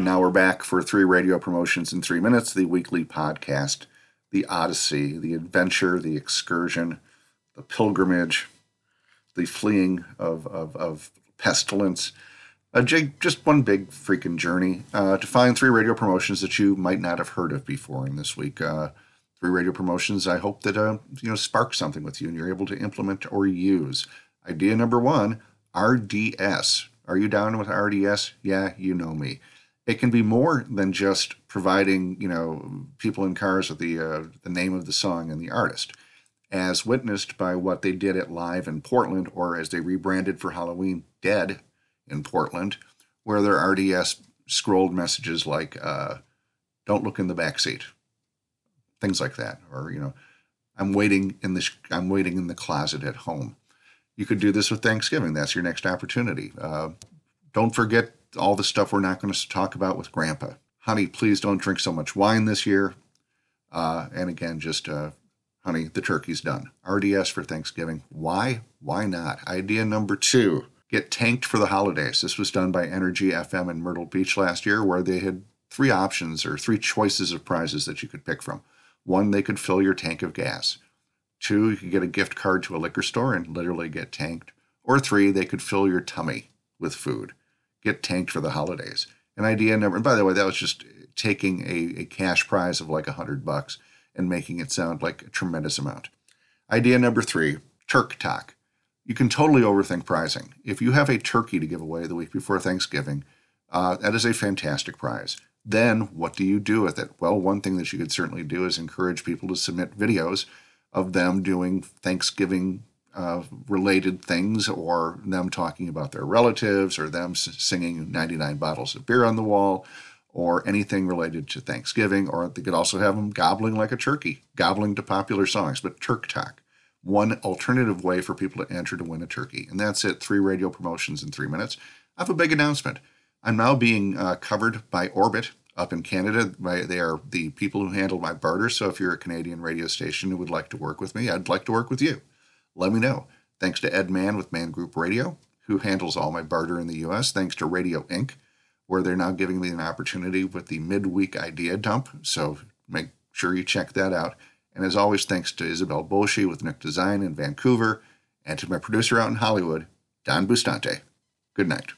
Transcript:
And now we're back for three radio promotions in three minutes, the weekly podcast, the Odyssey, the adventure, the excursion, the pilgrimage, the fleeing of, of, of pestilence. Uh, A just one big freaking journey. Uh, to find three radio promotions that you might not have heard of before in this week. Uh, three radio promotions. I hope that uh, you know spark something with you and you're able to implement or use. Idea number one: RDS. Are you down with RDS? Yeah, you know me. It can be more than just providing you know people in cars with the uh, the name of the song and the artist, as witnessed by what they did at Live in Portland, or as they rebranded for Halloween, Dead in Portland, where their RDS scrolled messages like uh, "Don't look in the back seat," things like that, or you know, I'm waiting in this. I'm waiting in the closet at home. You could do this with Thanksgiving. That's your next opportunity. Uh, don't forget all the stuff we're not going to talk about with Grandpa. Honey, please don't drink so much wine this year. Uh, and again, just uh, honey, the turkey's done. RDS for Thanksgiving. Why? Why not? Idea number two get tanked for the holidays. This was done by Energy FM in Myrtle Beach last year, where they had three options or three choices of prizes that you could pick from. One, they could fill your tank of gas. Two, you could get a gift card to a liquor store and literally get tanked. Or three, they could fill your tummy with food, get tanked for the holidays. An idea number, and by the way, that was just taking a, a cash prize of like a hundred bucks and making it sound like a tremendous amount. Idea number three, TurkTok. You can totally overthink pricing. If you have a turkey to give away the week before Thanksgiving, uh, that is a fantastic prize. Then what do you do with it? Well, one thing that you could certainly do is encourage people to submit videos of them doing Thanksgiving uh, related things or them talking about their relatives or them singing 99 bottles of beer on the wall or anything related to Thanksgiving. Or they could also have them gobbling like a turkey, gobbling to popular songs, but TurkTok. One alternative way for people to enter to win a turkey. And that's it. Three radio promotions in three minutes. I have a big announcement. I'm now being uh, covered by Orbit up in Canada. they are the people who handle my barter. So if you're a Canadian radio station who would like to work with me, I'd like to work with you. Let me know. Thanks to Ed Mann with Man Group Radio, who handles all my barter in the US. Thanks to Radio Ink., where they're now giving me an opportunity with the midweek idea dump. So make sure you check that out. And as always, thanks to Isabel Boshi with Nick Design in Vancouver, and to my producer out in Hollywood, Don Bustante. Good night.